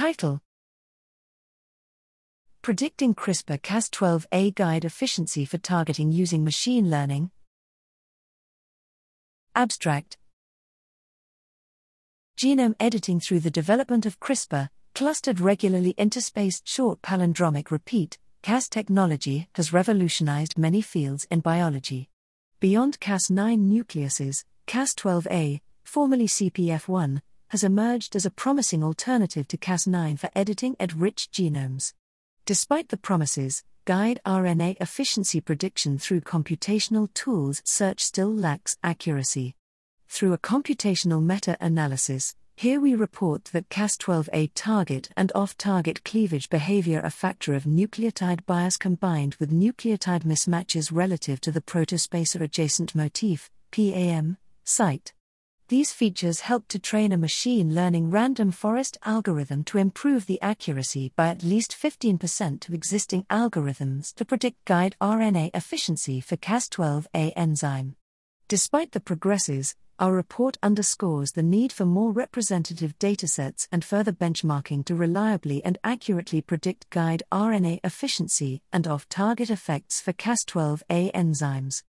Title Predicting CRISPR Cas12a Guide Efficiency for Targeting Using Machine Learning. Abstract Genome editing through the development of CRISPR, clustered regularly interspaced short palindromic repeat, Cas technology has revolutionized many fields in biology. Beyond Cas9 nucleases, Cas12a, formerly CPF1, has emerged as a promising alternative to Cas9 for editing enriched genomes. Despite the promises, guide RNA efficiency prediction through computational tools search still lacks accuracy. Through a computational meta analysis, here we report that Cas12a target and off target cleavage behavior a factor of nucleotide bias combined with nucleotide mismatches relative to the protospacer adjacent motif, PAM, site. These features help to train a machine learning random forest algorithm to improve the accuracy by at least 15% of existing algorithms to predict guide RNA efficiency for Cas12a enzyme. Despite the progresses, our report underscores the need for more representative datasets and further benchmarking to reliably and accurately predict guide RNA efficiency and off target effects for Cas12a enzymes.